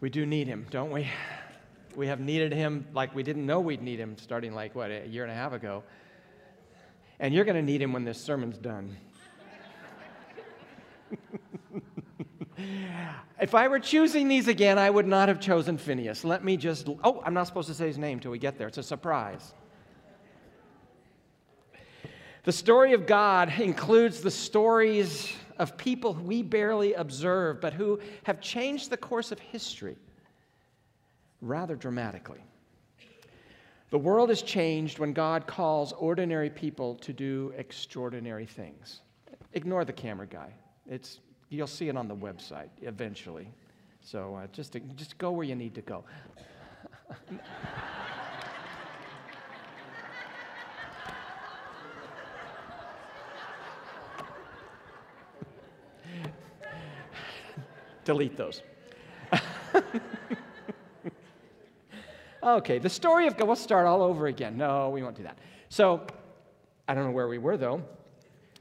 We do need him, don't we? We have needed him like we didn't know we'd need him starting like, what, a year and a half ago. And you're going to need him when this sermon's done. if I were choosing these again, I would not have chosen Phinehas. Let me just, oh, I'm not supposed to say his name till we get there. It's a surprise. The story of God includes the stories of people we barely observe, but who have changed the course of history rather dramatically. The world is changed when God calls ordinary people to do extraordinary things. Ignore the camera guy. It's, you'll see it on the website eventually. So uh, just, just go where you need to go. Delete those. okay, the story of God. We'll start all over again. No, we won't do that. So, I don't know where we were though,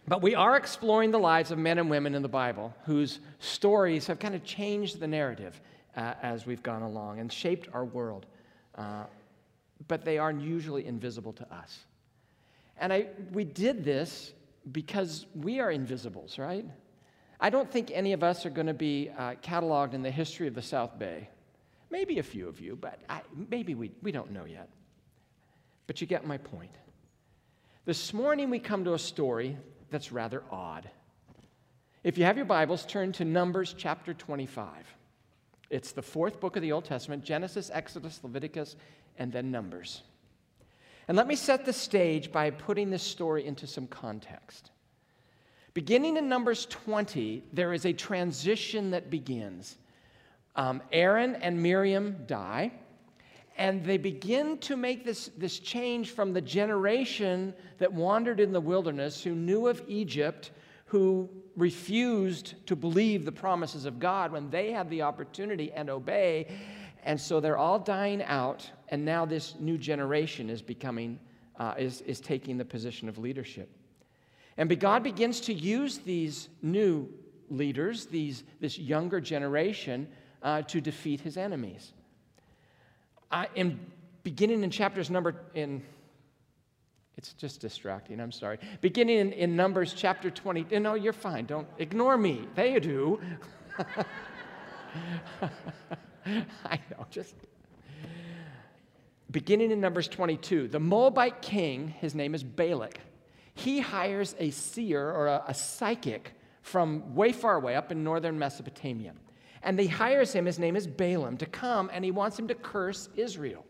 but we are exploring the lives of men and women in the Bible whose stories have kind of changed the narrative uh, as we've gone along and shaped our world. Uh, but they are usually invisible to us. And I, we did this because we are invisibles, right? I don't think any of us are going to be uh, cataloged in the history of the South Bay. Maybe a few of you, but I, maybe we, we don't know yet. But you get my point. This morning we come to a story that's rather odd. If you have your Bibles, turn to Numbers chapter 25. It's the fourth book of the Old Testament Genesis, Exodus, Leviticus, and then Numbers. And let me set the stage by putting this story into some context. Beginning in Numbers 20, there is a transition that begins. Um, Aaron and Miriam die, and they begin to make this, this change from the generation that wandered in the wilderness, who knew of Egypt, who refused to believe the promises of God when they had the opportunity and obey. And so they're all dying out, and now this new generation is becoming, uh, is, is taking the position of leadership. And God begins to use these new leaders, these, this younger generation, uh, to defeat his enemies. Uh, in, beginning in chapters number, in, it's just distracting, I'm sorry. Beginning in, in Numbers chapter 20, no, you're fine, don't ignore me. They do. I know, just. Beginning in Numbers 22, the Moabite king, his name is Balak he hires a seer or a, a psychic from way far away up in northern Mesopotamia. And he hires him, his name is Balaam, to come and he wants him to curse Israel.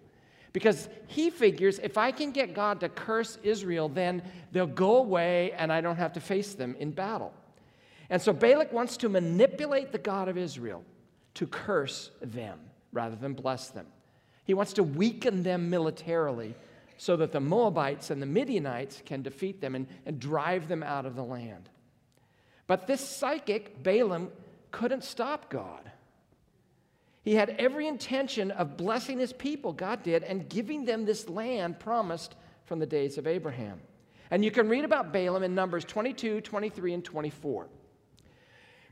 Because he figures if I can get God to curse Israel, then they'll go away and I don't have to face them in battle. And so Balak wants to manipulate the God of Israel to curse them rather than bless them. He wants to weaken them militarily so that the Moabites and the Midianites can defeat them and, and drive them out of the land. But this psychic, Balaam, couldn't stop God. He had every intention of blessing his people, God did, and giving them this land promised from the days of Abraham. And you can read about Balaam in Numbers 22, 23, and 24.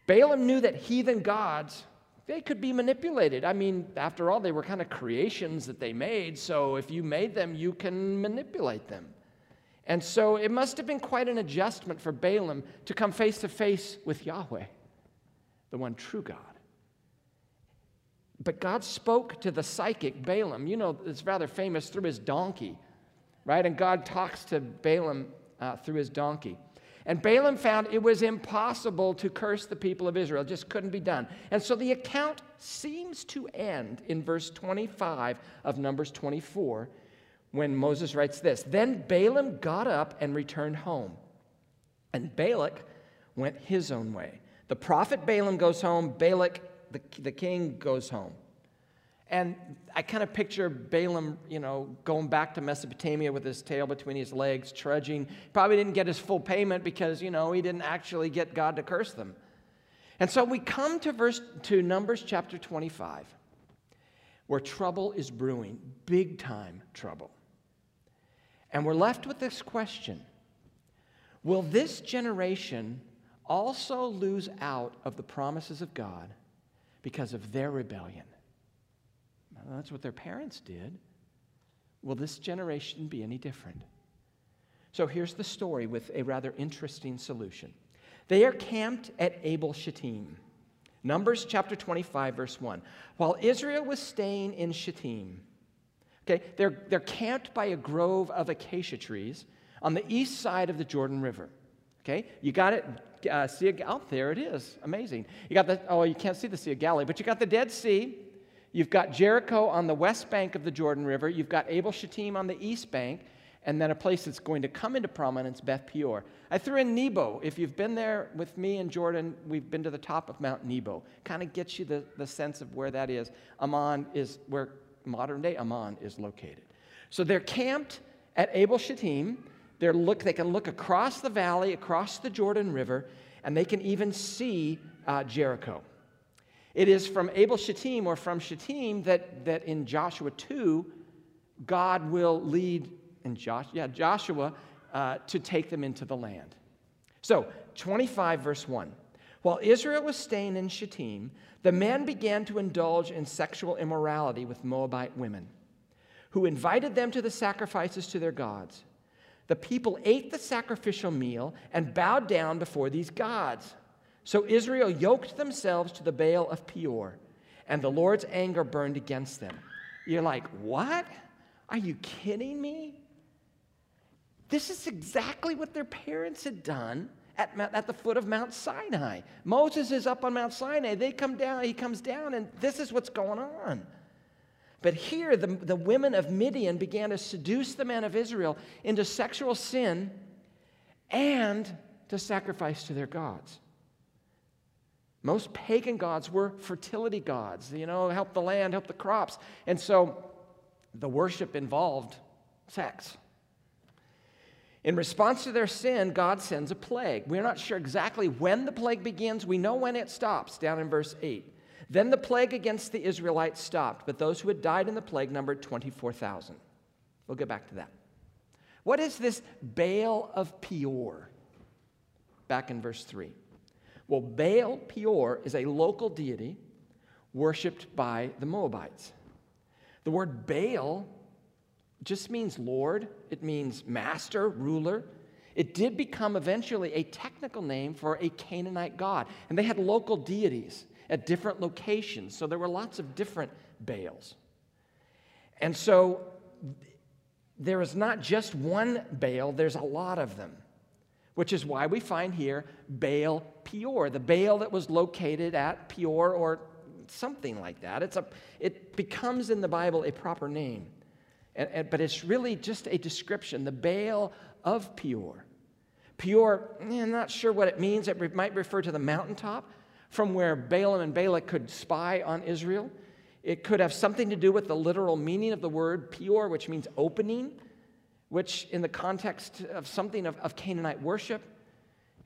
Balaam knew that heathen gods they could be manipulated. I mean, after all, they were kind of creations that they made, so if you made them, you can manipulate them. And so it must have been quite an adjustment for Balaam to come face to face with Yahweh, the one true God. But God spoke to the psychic Balaam. You know, it's rather famous through his donkey, right? And God talks to Balaam uh, through his donkey. And Balaam found it was impossible to curse the people of Israel, it just couldn't be done. And so the account seems to end in verse 25 of Numbers 24 when Moses writes this Then Balaam got up and returned home, and Balak went his own way. The prophet Balaam goes home, Balak, the, the king, goes home. And I kind of picture Balaam, you know, going back to Mesopotamia with his tail between his legs, trudging. Probably didn't get his full payment because, you know, he didn't actually get God to curse them. And so we come to verse to Numbers chapter 25, where trouble is brewing, big time trouble. And we're left with this question Will this generation also lose out of the promises of God because of their rebellion? That's what their parents did. Will this generation be any different? So here's the story with a rather interesting solution. They are camped at Abel Shittim. Numbers chapter 25, verse 1. While Israel was staying in Shittim, okay, they're, they're camped by a grove of acacia trees on the east side of the Jordan River. Okay, you got it. Uh, sea of, oh, there it is. Amazing. You got the, oh, you can't see the Sea of Galilee, but you got the Dead Sea. You've got Jericho on the west bank of the Jordan River. You've got Abel Shittim on the east bank and then a place that's going to come into prominence, Beth Peor. I threw in Nebo. If you've been there with me in Jordan, we've been to the top of Mount Nebo. Kind of gets you the, the sense of where that is. Ammon is where modern day Amman is located. So they're camped at Abel Shittim. They're look, they can look across the valley, across the Jordan River, and they can even see uh, Jericho. It is from Abel Shittim or from Shittim that, that in Joshua 2, God will lead and Josh, yeah, Joshua uh, to take them into the land. So, 25, verse 1. While Israel was staying in Shittim, the men began to indulge in sexual immorality with Moabite women, who invited them to the sacrifices to their gods. The people ate the sacrificial meal and bowed down before these gods. So Israel yoked themselves to the Baal of Peor, and the Lord's anger burned against them. You're like, what? Are you kidding me? This is exactly what their parents had done at, at the foot of Mount Sinai. Moses is up on Mount Sinai. They come down, he comes down, and this is what's going on. But here, the, the women of Midian began to seduce the men of Israel into sexual sin and to sacrifice to their gods. Most pagan gods were fertility gods, you know, help the land, help the crops. And so the worship involved sex. In response to their sin, God sends a plague. We're not sure exactly when the plague begins. We know when it stops, down in verse 8. Then the plague against the Israelites stopped, but those who had died in the plague numbered 24,000. We'll get back to that. What is this Baal of Peor? Back in verse 3. Well, Baal Peor is a local deity worshiped by the Moabites. The word Baal just means Lord, it means master, ruler. It did become eventually a technical name for a Canaanite god. And they had local deities at different locations. So there were lots of different Baals. And so there is not just one Baal, there's a lot of them, which is why we find here Baal Peor, the Baal that was located at Peor or something like that. It's a, it becomes in the Bible a proper name. And, and, but it's really just a description, the Baal of Peor. Peor, I'm not sure what it means. It re- might refer to the mountaintop from where Balaam and Balak could spy on Israel. It could have something to do with the literal meaning of the word Peor, which means opening, which in the context of something of, of Canaanite worship,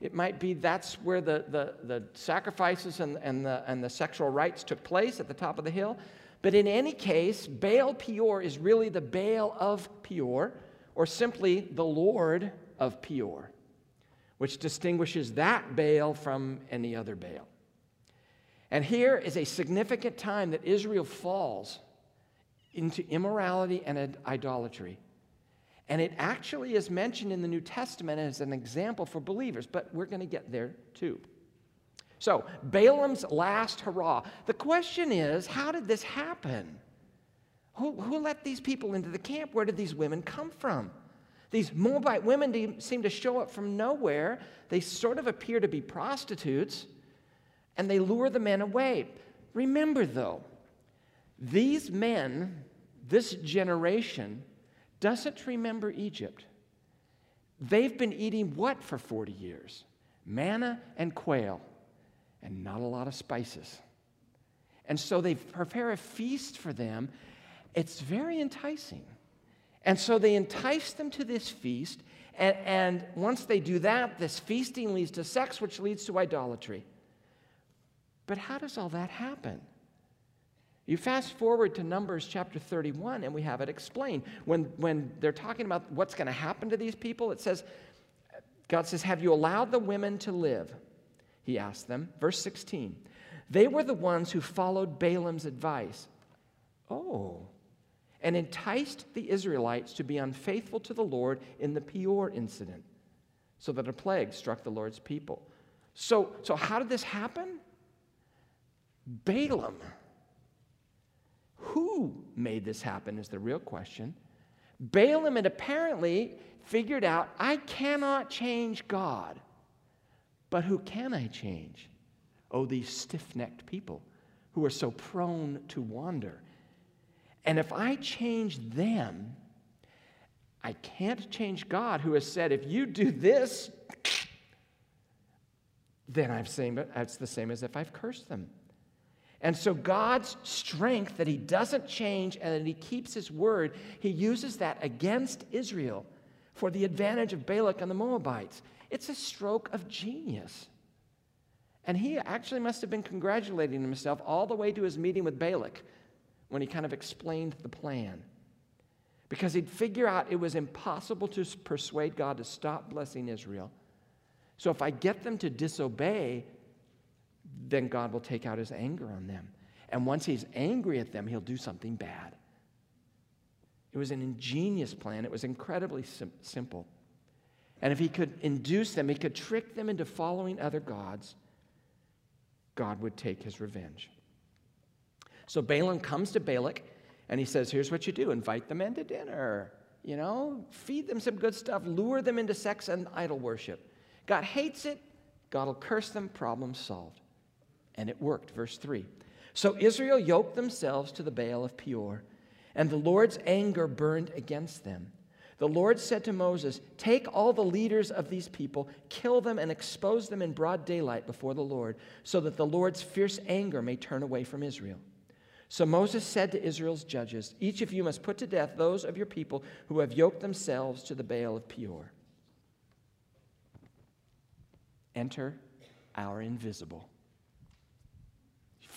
it might be that's where the, the, the sacrifices and, and, the, and the sexual rites took place at the top of the hill. But in any case, Baal Peor is really the Baal of Peor, or simply the Lord of Peor, which distinguishes that Baal from any other Baal. And here is a significant time that Israel falls into immorality and idolatry. And it actually is mentioned in the New Testament as an example for believers, but we're going to get there too. So, Balaam's last hurrah. The question is how did this happen? Who, who let these people into the camp? Where did these women come from? These Moabite women seem to show up from nowhere. They sort of appear to be prostitutes, and they lure the men away. Remember, though, these men, this generation, doesn't remember Egypt. They've been eating what for 40 years? Manna and quail and not a lot of spices. And so they prepare a feast for them. It's very enticing. And so they entice them to this feast. And, and once they do that, this feasting leads to sex, which leads to idolatry. But how does all that happen? You fast forward to Numbers chapter 31, and we have it explained. When, when they're talking about what's going to happen to these people, it says, God says, Have you allowed the women to live? he asked them. Verse 16 They were the ones who followed Balaam's advice. Oh. And enticed the Israelites to be unfaithful to the Lord in the Peor incident, so that a plague struck the Lord's people. So, so how did this happen? Balaam. Who made this happen is the real question. Balaam had apparently figured out I cannot change God, but who can I change? Oh, these stiff necked people who are so prone to wander. And if I change them, I can't change God, who has said, if you do this, then I'm saying it's the same as if I've cursed them. And so, God's strength that He doesn't change and that He keeps His word, He uses that against Israel for the advantage of Balak and the Moabites. It's a stroke of genius. And he actually must have been congratulating himself all the way to his meeting with Balak when he kind of explained the plan. Because he'd figure out it was impossible to persuade God to stop blessing Israel. So if I get them to disobey, then God will take out his anger on them. And once he's angry at them, he'll do something bad. It was an ingenious plan, it was incredibly sim- simple. And if he could induce them, he could trick them into following other gods, God would take his revenge. So Balaam comes to Balak and he says, Here's what you do invite the men to dinner, you know, feed them some good stuff, lure them into sex and idol worship. God hates it, God will curse them, problem solved. And it worked. Verse 3. So Israel yoked themselves to the Baal of Peor, and the Lord's anger burned against them. The Lord said to Moses, Take all the leaders of these people, kill them, and expose them in broad daylight before the Lord, so that the Lord's fierce anger may turn away from Israel. So Moses said to Israel's judges, Each of you must put to death those of your people who have yoked themselves to the Baal of Peor. Enter our invisible.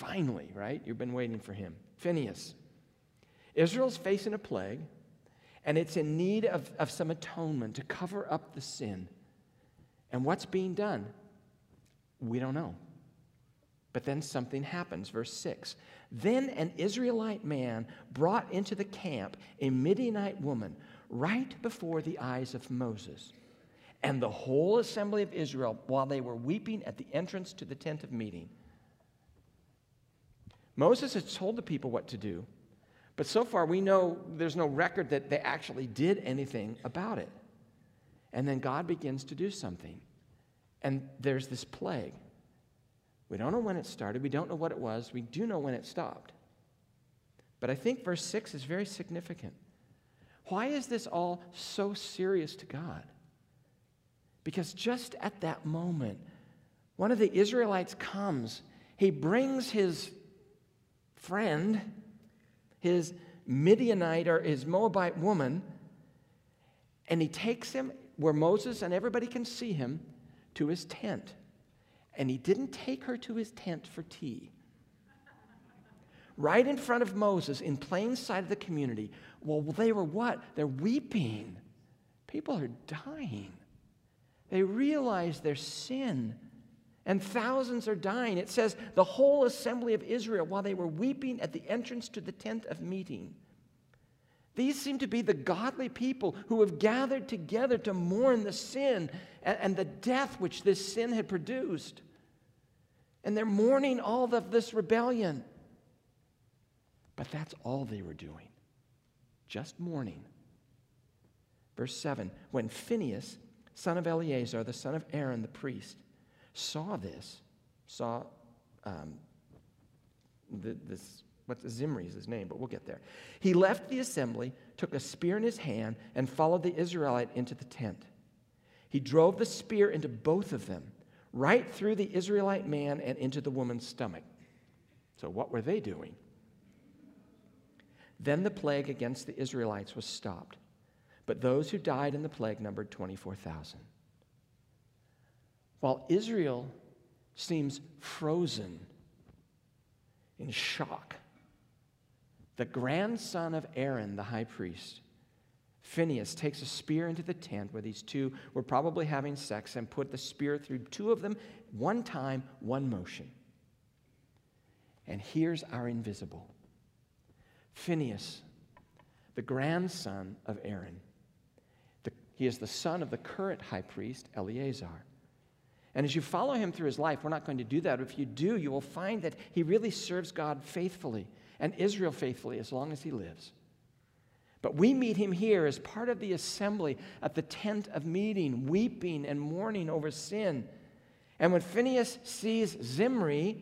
Finally, right? You've been waiting for him. Phinehas. Israel's facing a plague, and it's in need of, of some atonement to cover up the sin. And what's being done? We don't know. But then something happens. Verse 6 Then an Israelite man brought into the camp a Midianite woman right before the eyes of Moses and the whole assembly of Israel while they were weeping at the entrance to the tent of meeting. Moses had told the people what to do, but so far we know there's no record that they actually did anything about it. And then God begins to do something, and there's this plague. We don't know when it started, we don't know what it was, we do know when it stopped. But I think verse 6 is very significant. Why is this all so serious to God? Because just at that moment, one of the Israelites comes. He brings his friend, his Midianite or his Moabite woman, and he takes him where Moses and everybody can see him to his tent. And he didn't take her to his tent for tea. Right in front of Moses, in plain sight of the community. Well, they were what? They're weeping. People are dying. They realize their sin and thousands are dying. It says, the whole assembly of Israel, while they were weeping at the entrance to the tent of meeting. These seem to be the godly people who have gathered together to mourn the sin and, and the death which this sin had produced. And they're mourning all of this rebellion. But that's all they were doing, just mourning. Verse 7 When Phinehas, son of Eleazar, the son of Aaron the priest, saw this, saw um, the, this, what Zimri is his name, but we'll get there. He left the assembly, took a spear in his hand, and followed the Israelite into the tent. He drove the spear into both of them, right through the Israelite man and into the woman's stomach. So, what were they doing? Then the plague against the Israelites was stopped, but those who died in the plague numbered 24,000. While Israel seems frozen in shock, the grandson of Aaron, the high priest, Phinehas takes a spear into the tent where these two were probably having sex and put the spear through two of them, one time, one motion. And here's our invisible. Phinehas, the grandson of Aaron. The, he is the son of the current high priest, Eleazar. And as you follow him through his life, we're not going to do that. If you do, you will find that he really serves God faithfully and Israel faithfully as long as he lives. But we meet him here as part of the assembly at the tent of meeting, weeping and mourning over sin. And when Phinehas sees Zimri,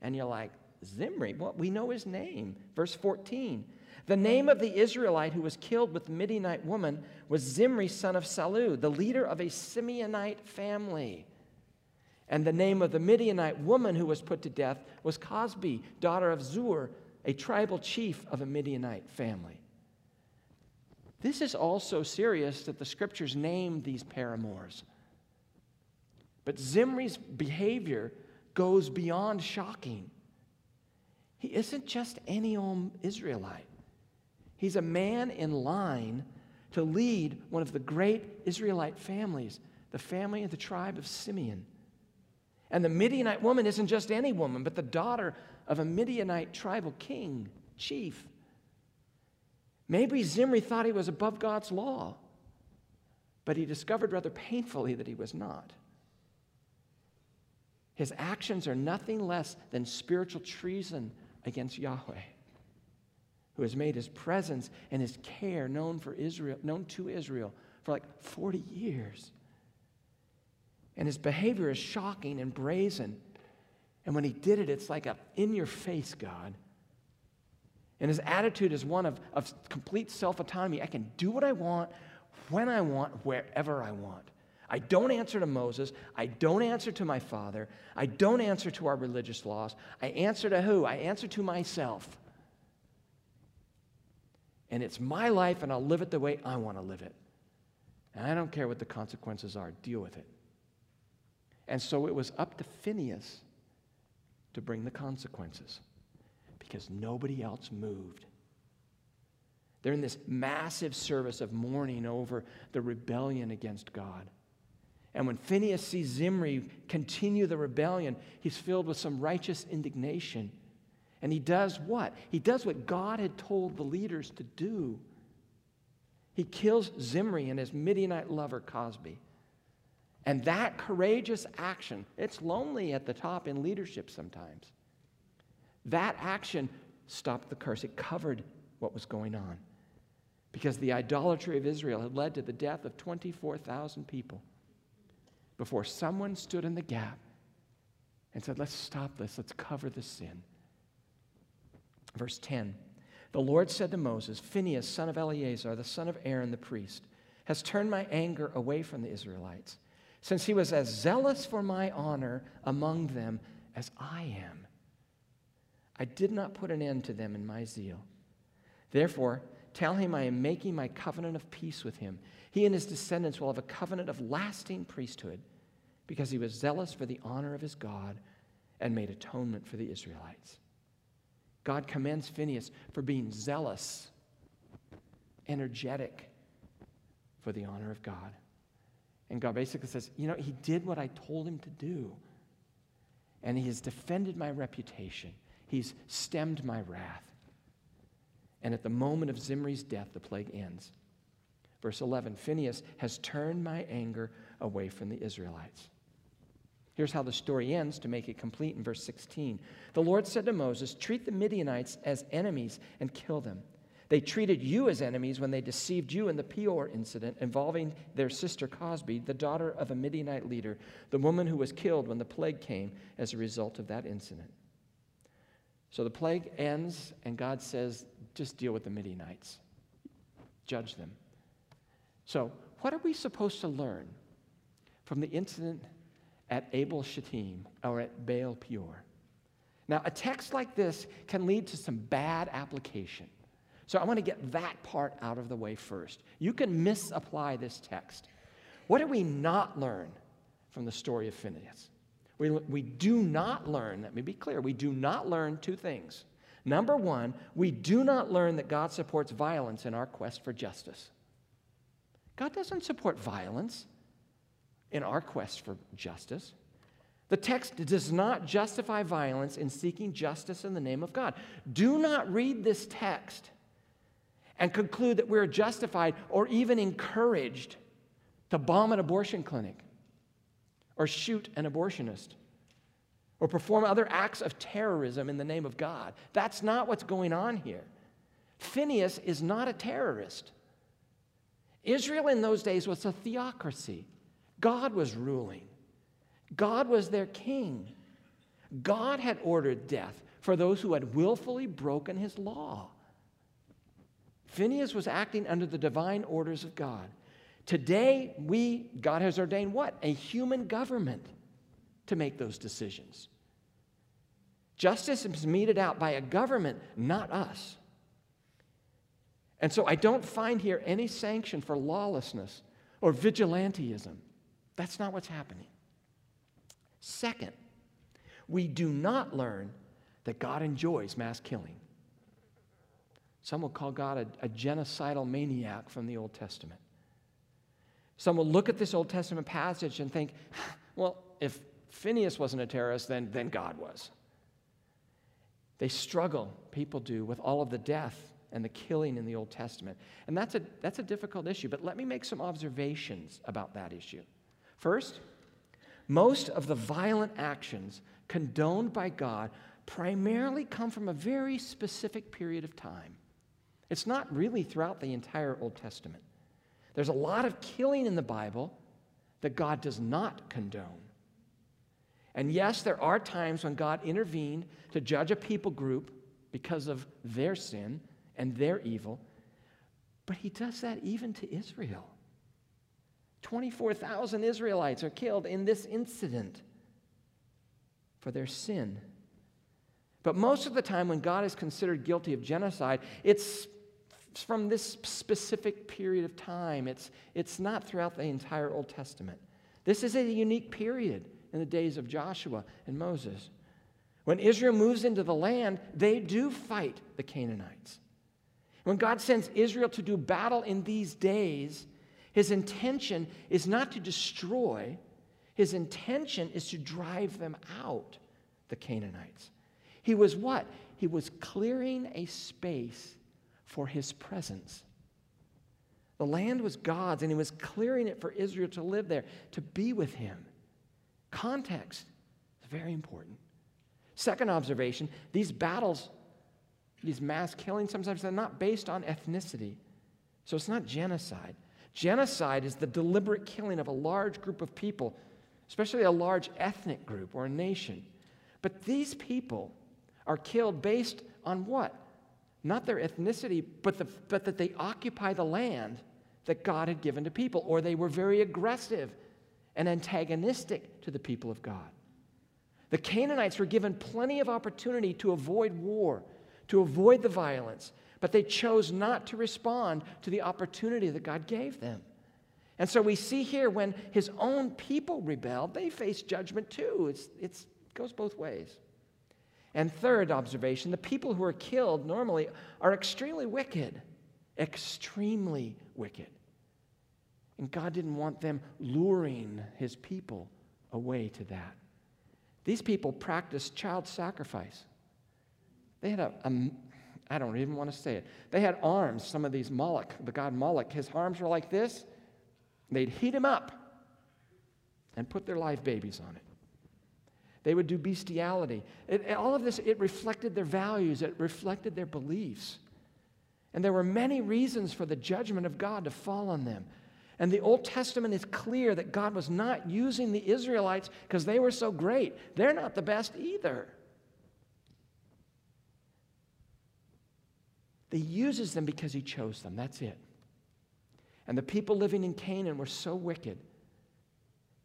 and you're like, Zimri? Well, we know his name. Verse 14. The name of the Israelite who was killed with the Midianite woman was Zimri, son of Salu, the leader of a Simeonite family. And the name of the Midianite woman who was put to death was Cosbi, daughter of Zur, a tribal chief of a Midianite family. This is all so serious that the scriptures name these paramours. But Zimri's behavior goes beyond shocking. He isn't just any old Israelite, he's a man in line to lead one of the great Israelite families, the family of the tribe of Simeon. And the Midianite woman isn't just any woman, but the daughter of a Midianite tribal king, chief. Maybe Zimri thought he was above God's law, but he discovered rather painfully that he was not. His actions are nothing less than spiritual treason against Yahweh, who has made his presence and his care known for Israel, known to Israel for like 40 years. And his behavior is shocking and brazen. And when he did it, it's like a in your face God. And his attitude is one of, of complete self autonomy. I can do what I want, when I want, wherever I want. I don't answer to Moses. I don't answer to my father. I don't answer to our religious laws. I answer to who? I answer to myself. And it's my life, and I'll live it the way I want to live it. And I don't care what the consequences are, deal with it. And so it was up to Phinehas to bring the consequences because nobody else moved. They're in this massive service of mourning over the rebellion against God. And when Phinehas sees Zimri continue the rebellion, he's filled with some righteous indignation. And he does what? He does what God had told the leaders to do. He kills Zimri and his Midianite lover, Cosbi. And that courageous action, it's lonely at the top in leadership sometimes. That action stopped the curse, it covered what was going on. Because the idolatry of Israel had led to the death of 24,000 people before someone stood in the gap and said, Let's stop this, let's cover the sin. Verse 10 The Lord said to Moses, Phinehas, son of Eleazar, the son of Aaron the priest, has turned my anger away from the Israelites, since he was as zealous for my honor among them as I am. I did not put an end to them in my zeal. Therefore, tell him I am making my covenant of peace with him. He and his descendants will have a covenant of lasting priesthood because he was zealous for the honor of his God and made atonement for the Israelites. God commends Phinehas for being zealous, energetic for the honor of God. And God basically says, You know, he did what I told him to do, and he has defended my reputation. He's stemmed my wrath. And at the moment of Zimri's death, the plague ends. Verse 11 Phinehas has turned my anger away from the Israelites. Here's how the story ends to make it complete in verse 16. The Lord said to Moses, Treat the Midianites as enemies and kill them. They treated you as enemies when they deceived you in the Peor incident involving their sister Cosbi, the daughter of a Midianite leader, the woman who was killed when the plague came as a result of that incident. So the plague ends, and God says, just deal with the Midianites, judge them. So, what are we supposed to learn from the incident at Abel Shittim or at Baal Peor? Now, a text like this can lead to some bad application. So, I want to get that part out of the way first. You can misapply this text. What do we not learn from the story of Phinehas? We, we do not learn, let me be clear, we do not learn two things. Number one, we do not learn that God supports violence in our quest for justice. God doesn't support violence in our quest for justice. The text does not justify violence in seeking justice in the name of God. Do not read this text and conclude that we're justified or even encouraged to bomb an abortion clinic or shoot an abortionist or perform other acts of terrorism in the name of God. That's not what's going on here. Phinehas is not a terrorist. Israel in those days was a theocracy. God was ruling, God was their king. God had ordered death for those who had willfully broken his law. Phinehas was acting under the divine orders of God. Today, we, God has ordained what? A human government to make those decisions. Justice is meted out by a government, not us. And so I don't find here any sanction for lawlessness or vigilanteism. That's not what's happening. Second, we do not learn that God enjoys mass killing. Some will call God a, a, genocidal maniac from the Old Testament. Some will look at this Old Testament passage and think, well, if Phinehas wasn't a terrorist, then, then God was. They struggle, people do, with all of the death and the killing in the Old Testament. And that's a, that's a difficult issue, but let me make some observations about that issue. First, most of the violent actions condoned by God primarily come from a very specific period of time. It's not really throughout the entire Old Testament. There's a lot of killing in the Bible that God does not condone. And yes, there are times when God intervened to judge a people group because of their sin and their evil. But he does that even to Israel. 24,000 Israelites are killed in this incident for their sin. But most of the time, when God is considered guilty of genocide, it's from this specific period of time. It's, it's not throughout the entire Old Testament. This is a unique period in the days of Joshua and Moses. When Israel moves into the land, they do fight the Canaanites. When God sends Israel to do battle in these days, his intention is not to destroy, his intention is to drive them out, the Canaanites. He was what? He was clearing a space for his presence. The land was God's, and he was clearing it for Israel to live there, to be with him. Context is very important. Second observation these battles these mass killings, sometimes they're not based on ethnicity. So it's not genocide. Genocide is the deliberate killing of a large group of people, especially a large ethnic group or a nation. But these people are killed based on what? Not their ethnicity, but, the, but that they occupy the land that God had given to people, or they were very aggressive and antagonistic to the people of God. The Canaanites were given plenty of opportunity to avoid war to avoid the violence, but they chose not to respond to the opportunity that God gave them. And so we see here when his own people rebelled, they faced judgment too. It's, it's, it goes both ways. And third observation the people who are killed normally are extremely wicked, extremely wicked. And God didn't want them luring his people away to that. These people practiced child sacrifice. They had a, a I don't even want to say it. They had arms, some of these Moloch, the god Moloch. His arms were like this. They'd heat him up and put their live babies on it. They would do bestiality. It, all of this, it reflected their values, it reflected their beliefs. And there were many reasons for the judgment of God to fall on them. And the Old Testament is clear that God was not using the Israelites because they were so great. They're not the best either. He uses them because he chose them. That's it. And the people living in Canaan were so wicked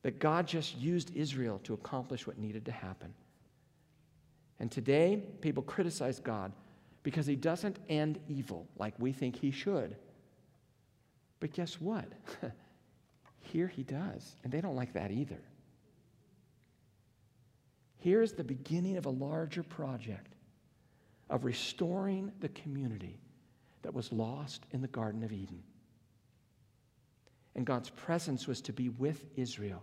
that God just used Israel to accomplish what needed to happen. And today, people criticize God because he doesn't end evil like we think he should. But guess what? Here he does, and they don't like that either. Here's the beginning of a larger project of restoring the community that was lost in the Garden of Eden. And God's presence was to be with Israel,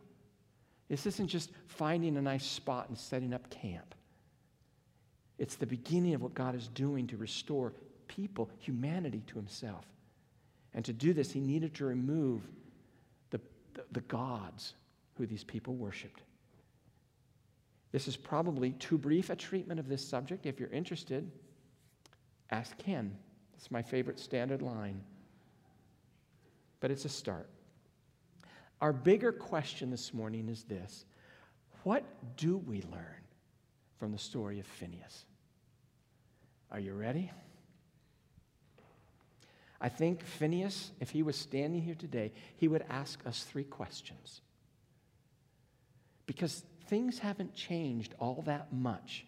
This isn't just finding a nice spot and setting up camp. It's the beginning of what God is doing to restore people, humanity, to Himself. And to do this, He needed to remove the, the, the gods who these people worshiped. This is probably too brief a treatment of this subject. If you're interested, ask Ken. It's my favorite standard line. But it's a start. Our bigger question this morning is this What do we learn from the story of Phinehas? Are you ready? I think Phinehas, if he was standing here today, he would ask us three questions. Because things haven't changed all that much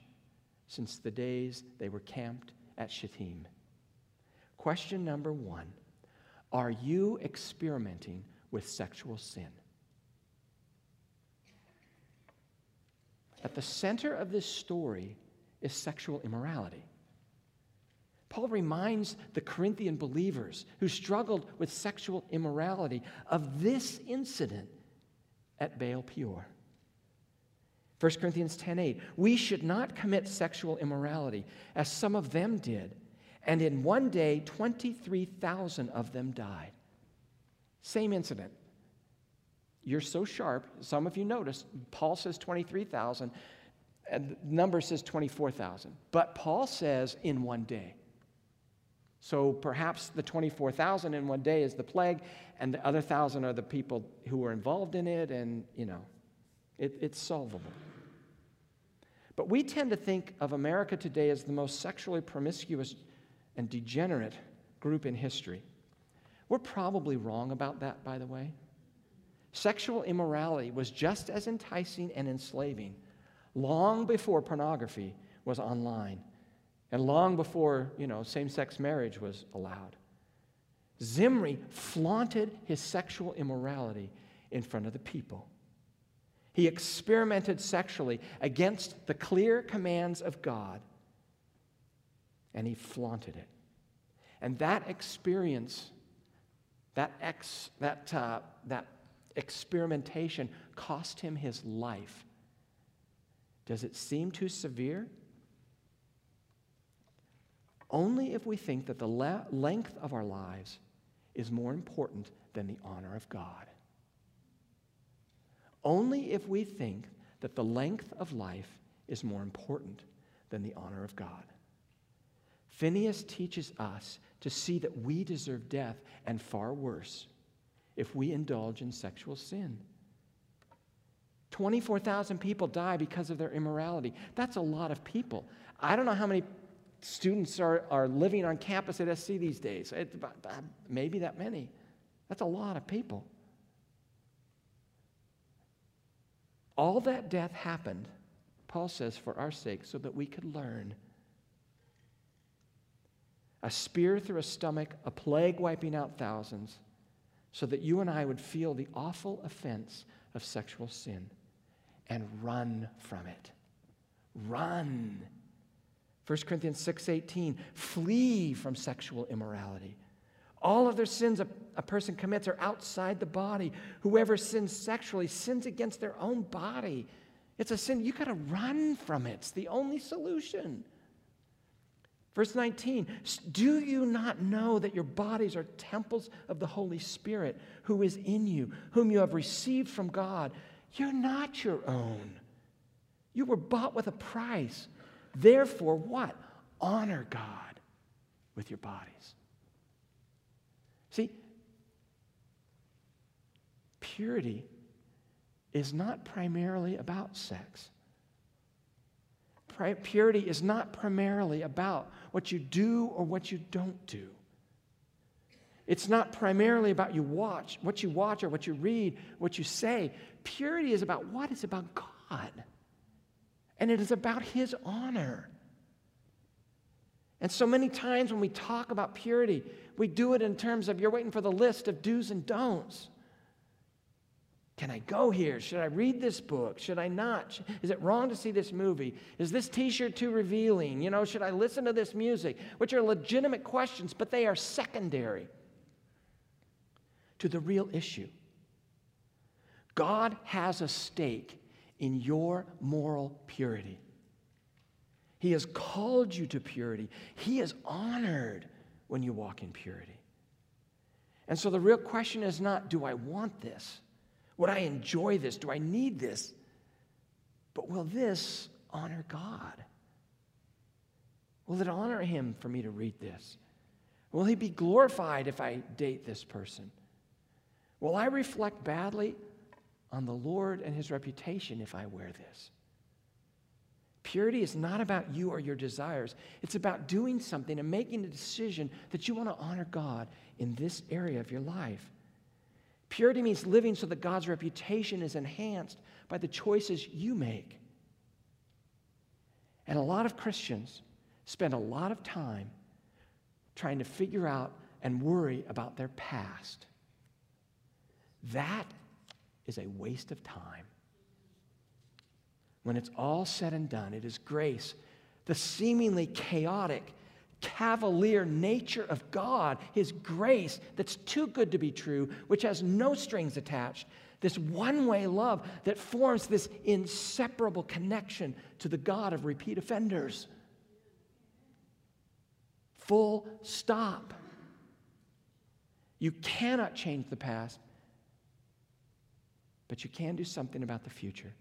since the days they were camped at Shittim. Question number one Are you experimenting with sexual sin? At the center of this story is sexual immorality. Paul reminds the Corinthian believers who struggled with sexual immorality of this incident at Baal Peor. 1 Corinthians 10:8 We should not commit sexual immorality as some of them did and in one day 23,000 of them died. Same incident. You're so sharp, some of you noticed Paul says 23,000 and the number says 24,000. But Paul says in one day. So perhaps the 24,000 in one day is the plague, and the other thousand are the people who were involved in it, and, you know, it, it's solvable. But we tend to think of America today as the most sexually promiscuous and degenerate group in history. We're probably wrong about that, by the way. Sexual immorality was just as enticing and enslaving long before pornography was online and long before, you know, same-sex marriage was allowed. Zimri flaunted his sexual immorality in front of the people. He experimented sexually against the clear commands of God, and he flaunted it. And that experience, that, ex, that, uh, that experimentation cost him his life. Does it seem too severe? Only if we think that the le- length of our lives is more important than the honor of God. Only if we think that the length of life is more important than the honor of God. Phinehas teaches us to see that we deserve death and far worse if we indulge in sexual sin. 24,000 people die because of their immorality. That's a lot of people. I don't know how many students are, are living on campus at SC these days. It's about, uh, maybe that many. That's a lot of people. All that death happened, Paul says, for our sake, so that we could learn. A spear through a stomach, a plague wiping out thousands, so that you and I would feel the awful offense of sexual sin and run from it. Run. 1 Corinthians 6:18, flee from sexual immorality. All other sins a, a person commits are outside the body. Whoever sins sexually sins against their own body. It's a sin. You got to run from it. It's the only solution. Verse 19, do you not know that your bodies are temples of the Holy Spirit who is in you, whom you have received from God? You're not your own. You were bought with a price. Therefore, what? Honor God with your bodies. See, purity is not primarily about sex. Purity is not primarily about what you do or what you don't do. It's not primarily about you watch, what you watch or what you read, what you say. Purity is about what? It's about God. And it is about His honor. And so many times when we talk about purity, we do it in terms of you're waiting for the list of do's and don'ts. Can I go here? Should I read this book? Should I not? Is it wrong to see this movie? Is this t shirt too revealing? You know, should I listen to this music? Which are legitimate questions, but they are secondary to the real issue. God has a stake in your moral purity. He has called you to purity. He is honored when you walk in purity. And so the real question is not, do I want this? Would I enjoy this? Do I need this? But will this honor God? Will it honor Him for me to read this? Will He be glorified if I date this person? Will I reflect badly on the Lord and His reputation if I wear this? Purity is not about you or your desires. It's about doing something and making a decision that you want to honor God in this area of your life. Purity means living so that God's reputation is enhanced by the choices you make. And a lot of Christians spend a lot of time trying to figure out and worry about their past. That is a waste of time. When it's all said and done, it is grace, the seemingly chaotic, cavalier nature of God, His grace that's too good to be true, which has no strings attached, this one way love that forms this inseparable connection to the God of repeat offenders. Full stop. You cannot change the past, but you can do something about the future.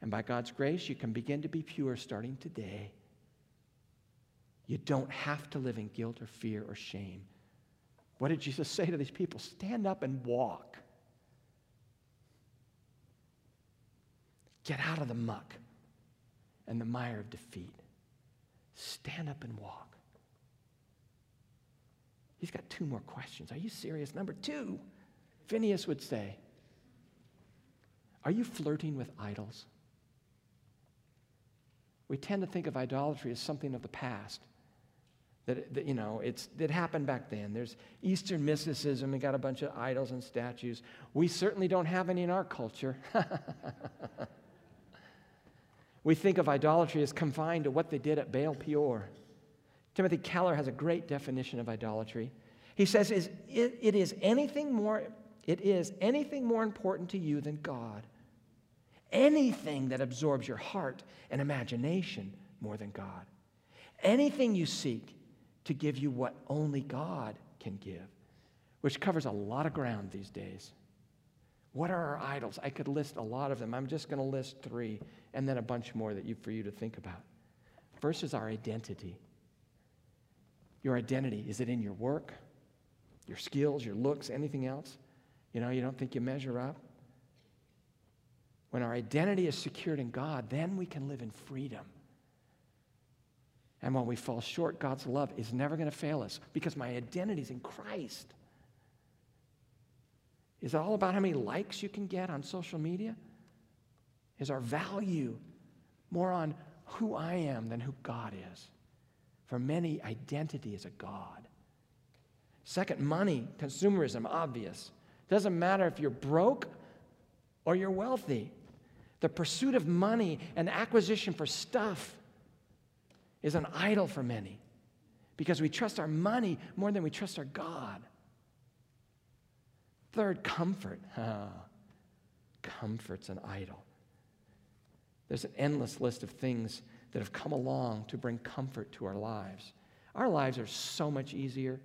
And by God's grace, you can begin to be pure starting today. You don't have to live in guilt or fear or shame. What did Jesus say to these people? Stand up and walk. Get out of the muck and the mire of defeat. Stand up and walk. He's got two more questions. Are you serious? Number two, Phinehas would say, Are you flirting with idols? We tend to think of idolatry as something of the past. That, that, you know, it's, it happened back then. There's Eastern mysticism, we got a bunch of idols and statues. We certainly don't have any in our culture. we think of idolatry as confined to what they did at Baal Peor. Timothy Keller has a great definition of idolatry. He says, it, it is anything more, it is anything more important to you than God. Anything that absorbs your heart and imagination more than God. Anything you seek to give you what only God can give, which covers a lot of ground these days. What are our idols? I could list a lot of them. I'm just going to list three and then a bunch more that you, for you to think about. First is our identity. Your identity is it in your work, your skills, your looks, anything else? You know, you don't think you measure up? When our identity is secured in God, then we can live in freedom. And when we fall short, God's love is never going to fail us because my identity is in Christ. Is it all about how many likes you can get on social media? Is our value more on who I am than who God is? For many, identity is a God. Second, money, consumerism, obvious. Doesn't matter if you're broke or you're wealthy. The pursuit of money and acquisition for stuff is an idol for many because we trust our money more than we trust our God. Third, comfort. Oh, comfort's an idol. There's an endless list of things that have come along to bring comfort to our lives. Our lives are so much easier.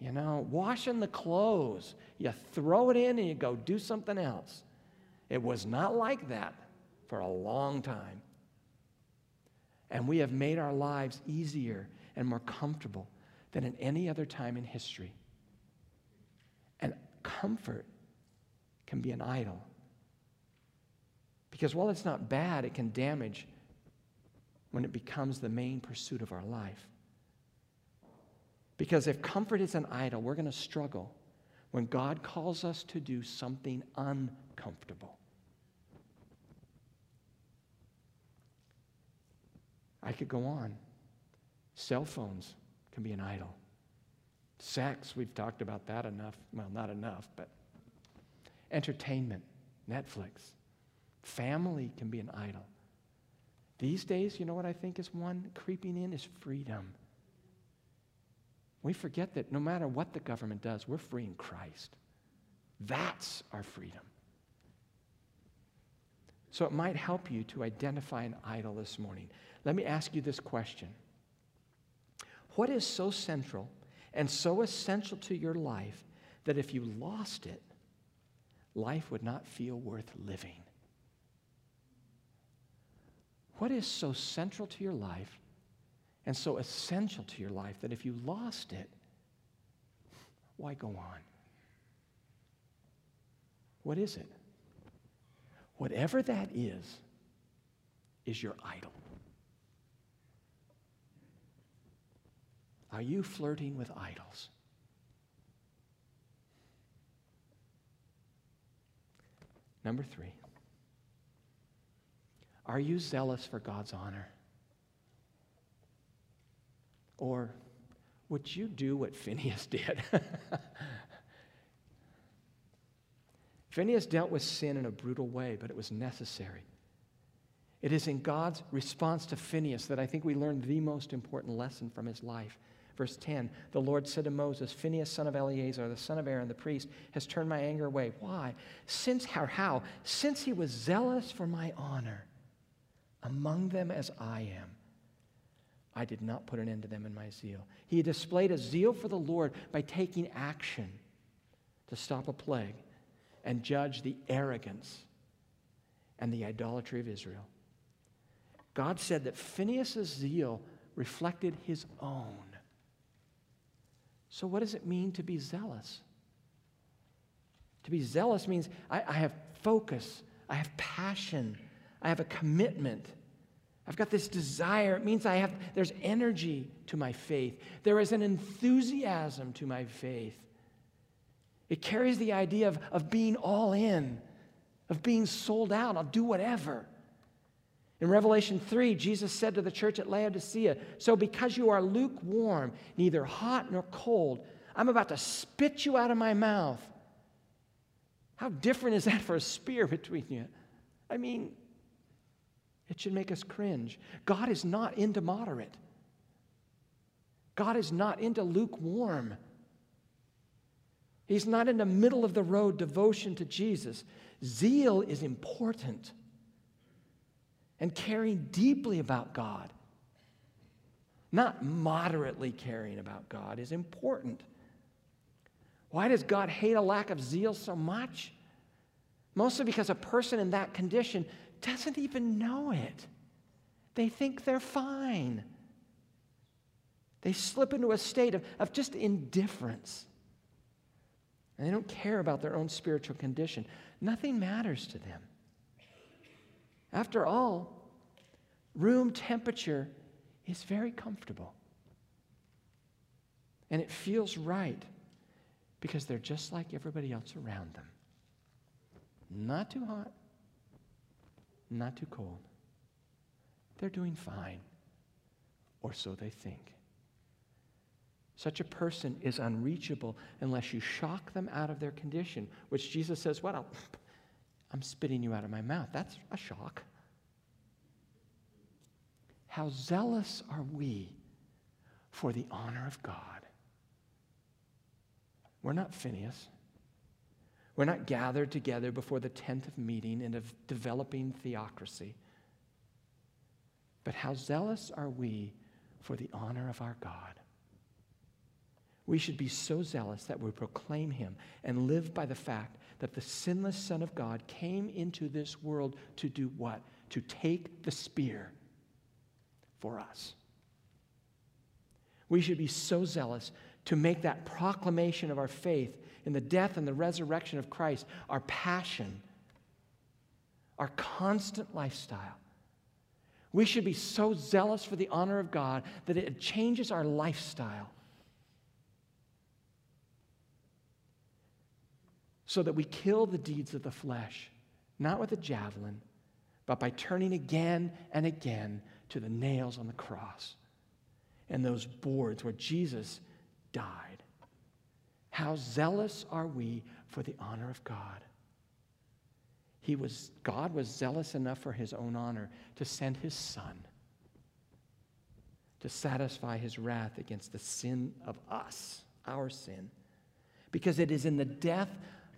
You know, washing the clothes, you throw it in and you go do something else. It was not like that for a long time. And we have made our lives easier and more comfortable than in any other time in history. And comfort can be an idol. Because while it's not bad, it can damage when it becomes the main pursuit of our life. Because if comfort is an idol, we're going to struggle when God calls us to do something uncomfortable. I could go on. Cell phones can be an idol. Sex, we've talked about that enough. Well, not enough, but entertainment, Netflix. Family can be an idol. These days, you know what I think is one creeping in is freedom. We forget that no matter what the government does, we're free in Christ. That's our freedom. So it might help you to identify an idol this morning. Let me ask you this question What is so central and so essential to your life that if you lost it, life would not feel worth living? What is so central to your life and so essential to your life that if you lost it, why go on? What is it? Whatever that is, is your idol. Are you flirting with idols? Number three, are you zealous for God's honor? Or would you do what Phinehas did? Phinehas dealt with sin in a brutal way, but it was necessary. It is in God's response to Phinehas that I think we learn the most important lesson from his life. Verse 10 The Lord said to Moses, Phinehas, son of Eleazar, the son of Aaron, the priest, has turned my anger away. Why? Since, how? how? Since he was zealous for my honor among them as I am. I did not put an end to them in my zeal. He displayed a zeal for the Lord by taking action to stop a plague and judge the arrogance and the idolatry of Israel. God said that Phinehas' zeal reflected his own. So, what does it mean to be zealous? To be zealous means I, I, have focus, I have passion, I have a commitment. I've got this desire. It means I have, there's energy to my faith. There is an enthusiasm to my faith. It carries the idea of, of being all in, of being sold out. I'll do whatever. In Revelation 3, Jesus said to the church at Laodicea, So because you are lukewarm, neither hot nor cold, I'm about to spit you out of my mouth. How different is that for a spear between you? I mean, it should make us cringe. God is not into moderate, God is not into lukewarm. He's not in the middle of the road devotion to Jesus. Zeal is important. And caring deeply about God, not moderately caring about God, is important. Why does God hate a lack of zeal so much? Mostly because a person in that condition doesn't even know it. They think they're fine. They slip into a state of, of just indifference. And they don't care about their own spiritual condition. Nothing matters to them. After all, room temperature is very comfortable. And it feels right because they're just like everybody else around them. Not too hot, not too cold. They're doing fine, or so they think. Such a person is unreachable unless you shock them out of their condition, which Jesus says, What? I'm spitting you out of my mouth. That's a shock. How zealous are we for the honor of God? We're not Phinehas. We're not gathered together before the tent of meeting and of developing theocracy. But how zealous are we for the honor of our God? We should be so zealous that we proclaim him and live by the fact that the sinless Son of God came into this world to do what? To take the spear for us. We should be so zealous to make that proclamation of our faith in the death and the resurrection of Christ our passion, our constant lifestyle. We should be so zealous for the honor of God that it changes our lifestyle. So that we kill the deeds of the flesh, not with a javelin, but by turning again and again to the nails on the cross and those boards where Jesus died. How zealous are we for the honor of God? He was, God was zealous enough for his own honor to send his son to satisfy his wrath against the sin of us, our sin. Because it is in the death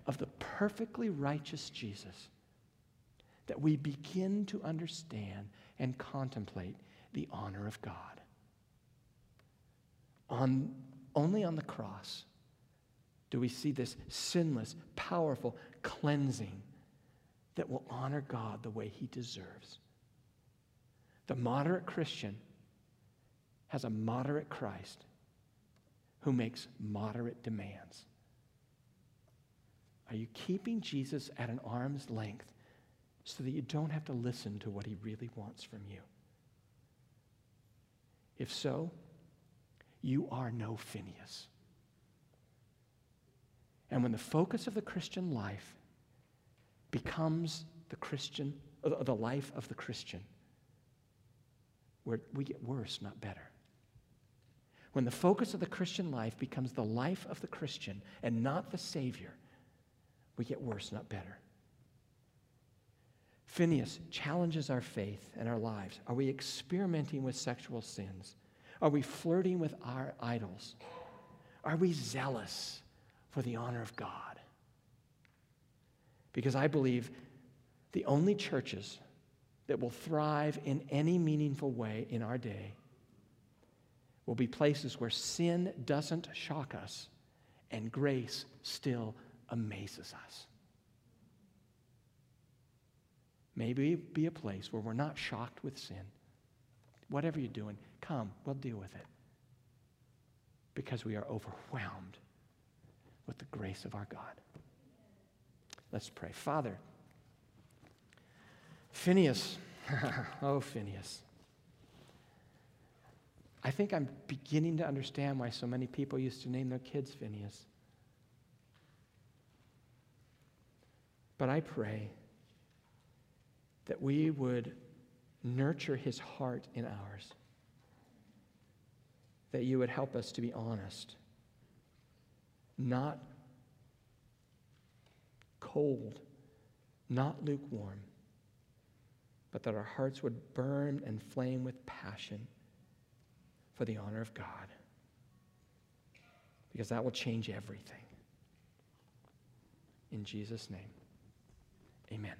of the perfectly righteous Jesus that we begin to understand and contemplate the honor of God. On, only on the cross do we see this sinless, powerful cleansing that will honor God the way he deserves. The moderate Christian has a moderate Christ who makes moderate demands. Are you keeping Jesus at an arm's length so that you don't have to listen to what he really wants from you? If so, you are no Phinehas. And when the focus of the Christian life becomes the Christian, uh, the life of the Christian, where we get worse, not better. When the focus of the Christian life becomes the life of the Christian and not the Savior, we get worse, not better. Phinehas challenges our faith and our lives. Are we experimenting with sexual sins? Are we flirting with our idols? Are we zealous for the honor of God? Because I believe the only churches that will thrive in any meaningful way in our day will be places where sin doesn't shock us and grace still amazes us. Maybe be a place where we're not shocked with sin. Whatever you're doing, come, we'll deal with it. Because we are overwhelmed with the grace of our God. Let's pray. Father, Phinehas, oh, Phinehas. I think I'm beginning to understand why so many people used to name their kids Phinehas. But I pray that we would nurture his heart in ours, that you would help us to be honest, not cold, not lukewarm, but that our hearts would burn and flame with passion for the honor of God. Because that will change everything. In Jesus' name, amen.